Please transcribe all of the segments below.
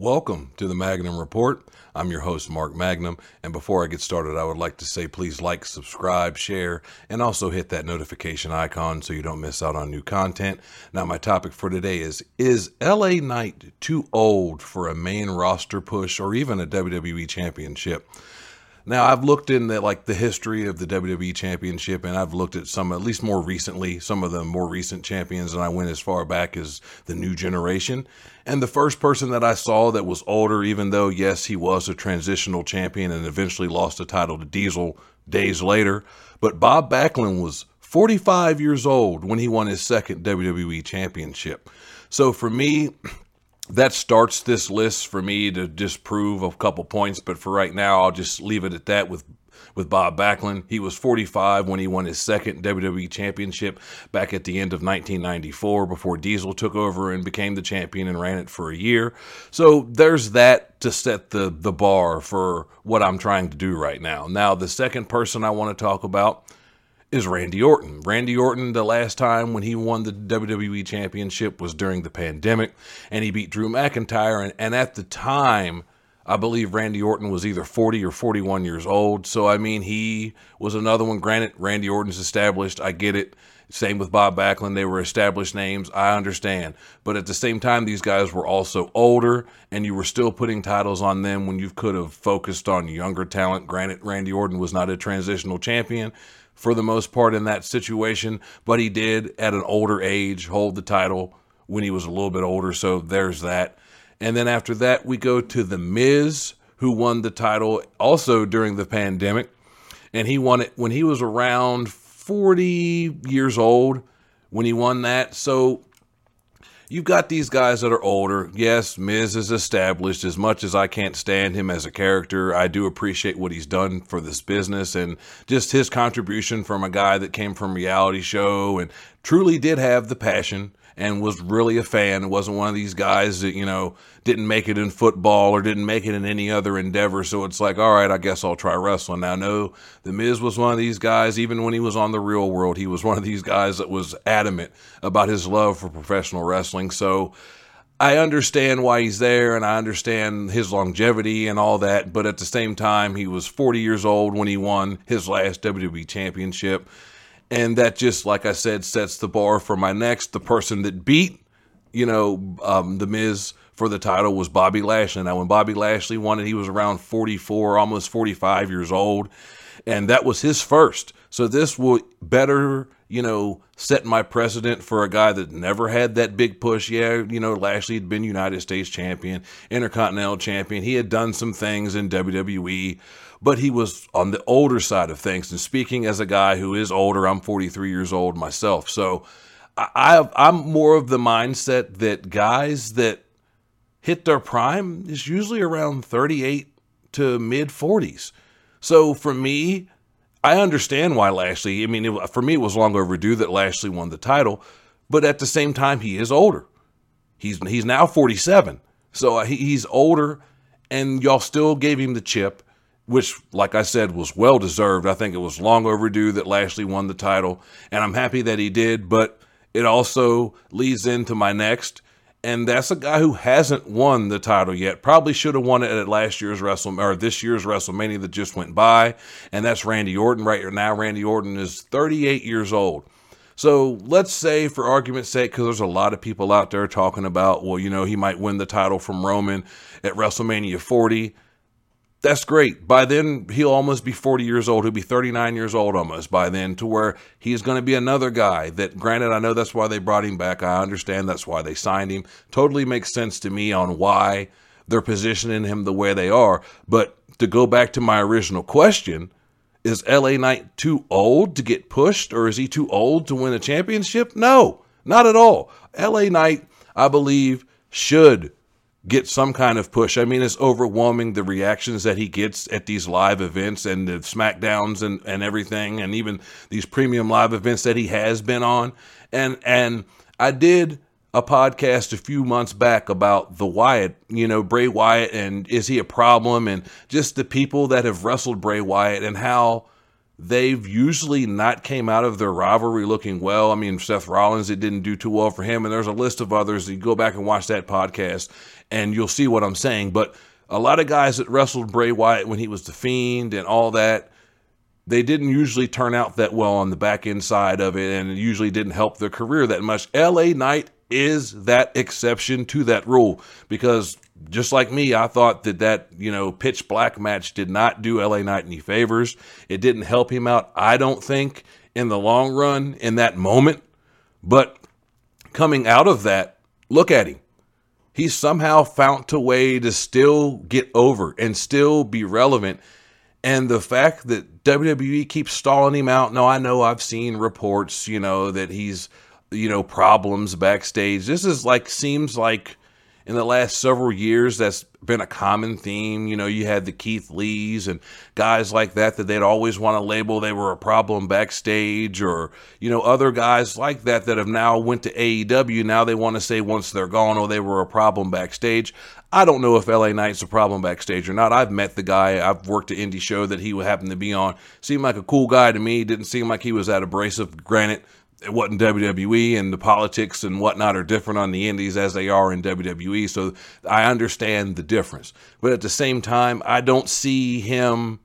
Welcome to the Magnum Report. I'm your host, Mark Magnum. And before I get started, I would like to say please like, subscribe, share, and also hit that notification icon so you don't miss out on new content. Now, my topic for today is Is LA Knight too old for a main roster push or even a WWE championship? Now I've looked in the like the history of the WWE Championship, and I've looked at some at least more recently, some of the more recent champions, and I went as far back as the New Generation. And the first person that I saw that was older, even though yes, he was a transitional champion and eventually lost the title to Diesel days later, but Bob Backlund was 45 years old when he won his second WWE Championship. So for me, that starts this list for me to disprove a couple points, but for right now, I'll just leave it at that with with Bob Backlund. He was 45 when he won his second WWE championship back at the end of 1994 before Diesel took over and became the champion and ran it for a year. So there's that to set the the bar for what I'm trying to do right now. Now, the second person I want to talk about is Randy Orton. Randy Orton, the last time when he won the WWE Championship was during the pandemic, and he beat Drew McIntyre. And, and at the time, I believe Randy Orton was either 40 or 41 years old. So, I mean, he was another one. Granted, Randy Orton's established. I get it. Same with Bob Backlund. They were established names. I understand. But at the same time, these guys were also older, and you were still putting titles on them when you could have focused on younger talent. Granted, Randy Orton was not a transitional champion for the most part in that situation, but he did at an older age hold the title when he was a little bit older. So there's that. And then after that, we go to The Miz, who won the title also during the pandemic. And he won it when he was around 40 years old when he won that. So you've got these guys that are older. Yes, Miz is established. As much as I can't stand him as a character, I do appreciate what he's done for this business and just his contribution from a guy that came from reality show and truly did have the passion and was really a fan. It wasn't one of these guys that, you know, didn't make it in football or didn't make it in any other endeavor. So it's like, all right, I guess I'll try wrestling. Now, no, The Miz was one of these guys, even when he was on the real world, he was one of these guys that was adamant about his love for professional wrestling. So, I understand why he's there and I understand his longevity and all that, but at the same time, he was 40 years old when he won his last WWE championship. And that just, like I said, sets the bar for my next. The person that beat, you know, um, The Miz for the title was Bobby Lashley. Now, when Bobby Lashley won it, he was around 44, almost 45 years old. And that was his first. So this will better, you know, setting my precedent for a guy that never had that big push. Yeah, you know, Lashley had been United States champion, Intercontinental champion. He had done some things in WWE but he was on the older side of things. And speaking as a guy who is older, I'm 43 years old myself. So I, I'm more of the mindset that guys that hit their prime is usually around 38 to mid 40s. So for me, I understand why Lashley, I mean, it, for me, it was long overdue that Lashley won the title, but at the same time, he is older. He's, he's now 47. So uh, he, he's older, and y'all still gave him the chip which, like I said, was well deserved. I think it was long overdue that Lashley won the title, and I'm happy that he did. But it also leads into my next, and that's a guy who hasn't won the title yet. Probably should have won it at last year's WrestleMania or this year's WrestleMania that just went by, and that's Randy Orton. Right now, Randy Orton is 38 years old. So let's say, for argument's sake, because there's a lot of people out there talking about, well, you know, he might win the title from Roman at WrestleMania 40 that's great. By then, he'll almost be 40 years old. He'll be 39 years old almost by then, to where he's going to be another guy that, granted, I know that's why they brought him back. I understand that's why they signed him. Totally makes sense to me on why they're positioning him the way they are. But to go back to my original question, is LA Knight too old to get pushed or is he too old to win a championship? No, not at all. LA Knight, I believe, should get some kind of push. I mean, it's overwhelming the reactions that he gets at these live events and the SmackDowns and, and everything, and even these premium live events that he has been on. And and I did a podcast a few months back about the Wyatt, you know, Bray Wyatt, and is he a problem, and just the people that have wrestled Bray Wyatt and how they've usually not came out of their rivalry looking well. I mean, Seth Rollins, it didn't do too well for him, and there's a list of others. You go back and watch that podcast, and you'll see what I'm saying. But a lot of guys that wrestled Bray Wyatt when he was the Fiend and all that, they didn't usually turn out that well on the back end side of it, and it usually didn't help their career that much. LA Knight is that exception to that rule because just like me, I thought that that, you know, pitch black match did not do LA Knight any favors. It didn't help him out, I don't think, in the long run in that moment. But coming out of that, look at him. He somehow found a way to still get over and still be relevant. And the fact that WWE keeps stalling him out. No, I know I've seen reports, you know, that he's, you know, problems backstage. This is like, seems like in the last several years that's been a common theme. You know, you had the Keith Lees and guys like that that they'd always want to label they were a problem backstage or, you know, other guys like that that have now went to AEW. Now they want to say once they're gone, oh, they were a problem backstage. I don't know if LA Knight's a problem backstage or not. I've met the guy. I've worked an indie show that he happened to be on. Seemed like a cool guy to me. Didn't seem like he was that abrasive. Granted, it wasn't WWE and the politics and whatnot are different on the indies as they are in WWE. So I understand the difference. But at the same time, I don't see him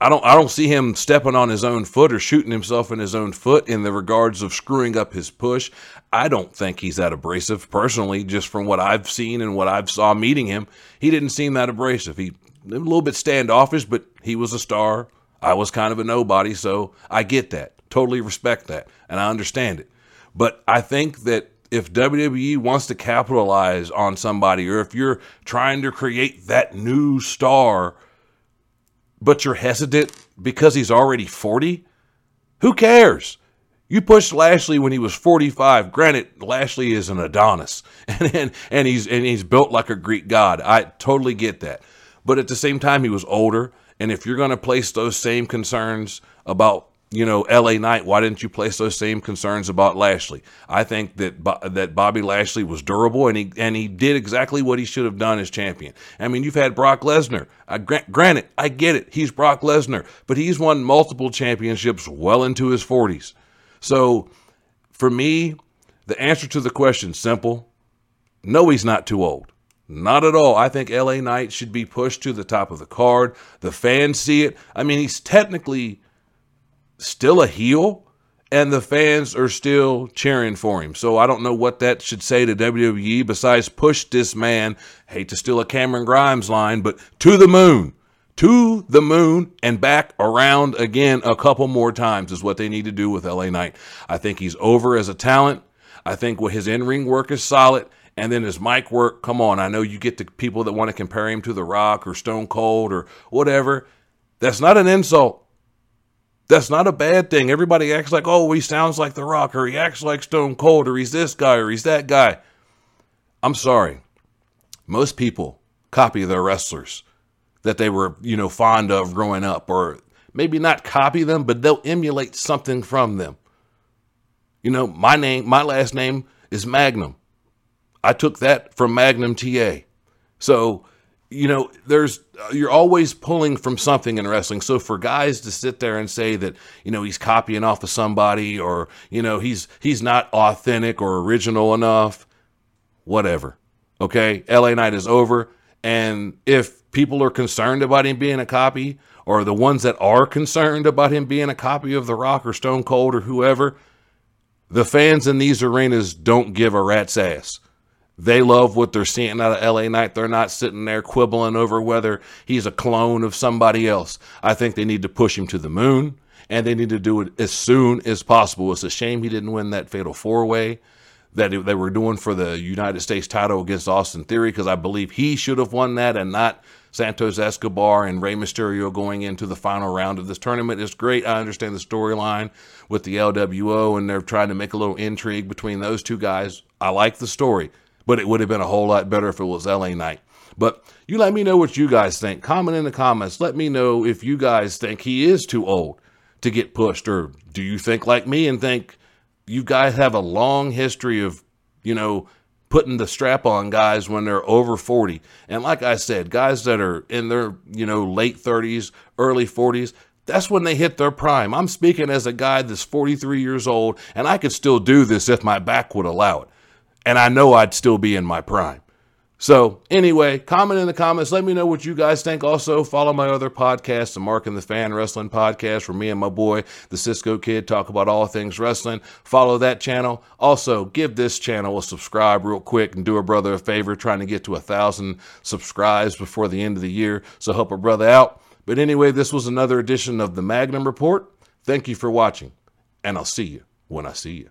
I don't I don't see him stepping on his own foot or shooting himself in his own foot in the regards of screwing up his push. I don't think he's that abrasive personally, just from what I've seen and what I've saw meeting him. He didn't seem that abrasive. He a little bit standoffish, but he was a star. I was kind of a nobody, so I get that. Totally respect that and I understand it. But I think that if WWE wants to capitalize on somebody or if you're trying to create that new star but you're hesitant because he's already 40, who cares? You pushed Lashley when he was 45. Granted, Lashley is an Adonis and, and, and he's and he's built like a Greek god. I totally get that. But at the same time, he was older. And if you're going to place those same concerns about you know, LA Knight, why didn't you place those same concerns about Lashley? I think that that Bobby Lashley was durable and he and he did exactly what he should have done as champion. I mean, you've had Brock Lesnar. I, granted, I get it. He's Brock Lesnar, but he's won multiple championships well into his 40s. So, for me, the answer to the question simple. No, he's not too old. Not at all. I think LA Knight should be pushed to the top of the card. The fans see it. I mean, he's technically still a heel and the fans are still cheering for him. So I don't know what that should say to WWE besides push this man, hate to steal a Cameron Grimes line, but to the moon. To the moon and back around again a couple more times is what they need to do with LA Knight. I think he's over as a talent. I think what his in ring work is solid. And then his mic work, come on. I know you get the people that want to compare him to The Rock or Stone Cold or whatever. That's not an insult. That's not a bad thing. Everybody acts like, oh, he sounds like The Rock, or he acts like Stone Cold, or he's this guy, or he's that guy. I'm sorry. Most people copy their wrestlers that they were, you know, fond of growing up, or maybe not copy them, but they'll emulate something from them. You know, my name, my last name is Magnum. I took that from Magnum TA. So you know, there's uh, you're always pulling from something in wrestling. So for guys to sit there and say that, you know, he's copying off of somebody or, you know, he's he's not authentic or original enough, whatever. Okay? LA Knight is over and if people are concerned about him being a copy or the ones that are concerned about him being a copy of The Rock or Stone Cold or whoever, the fans in these arenas don't give a rat's ass. They love what they're seeing out of LA Knight. They're not sitting there quibbling over whether he's a clone of somebody else. I think they need to push him to the moon and they need to do it as soon as possible. It's a shame he didn't win that fatal four way that they were doing for the United States title against Austin Theory because I believe he should have won that and not Santos Escobar and Rey Mysterio going into the final round of this tournament. It's great. I understand the storyline with the LWO and they're trying to make a little intrigue between those two guys. I like the story but it would have been a whole lot better if it was LA Knight. But you let me know what you guys think. Comment in the comments. Let me know if you guys think he is too old to get pushed, or do you think like me and think you guys have a long history of, you know, putting the strap on guys when they're over 40. And like I said, guys that are in their, you know, late 30s, early 40s, that's when they hit their prime. I'm speaking as a guy that's 43 years old, and I could still do this if my back would allow it and I know I'd still be in my prime. So, anyway, comment in the comments. Let me know what you guys think. Also, follow my other podcast, the Mark and the Fan Wrestling Podcast, where me and my boy, the Cisco Kid, talk about all things wrestling. Follow that channel. Also, give this channel a subscribe real quick and do a brother a favor, trying to get to a thousand subscribes before the end of the year. So, help a brother out. But anyway, this was another edition of the Magnum Report. Thank you for watching, and I'll see you when I see you.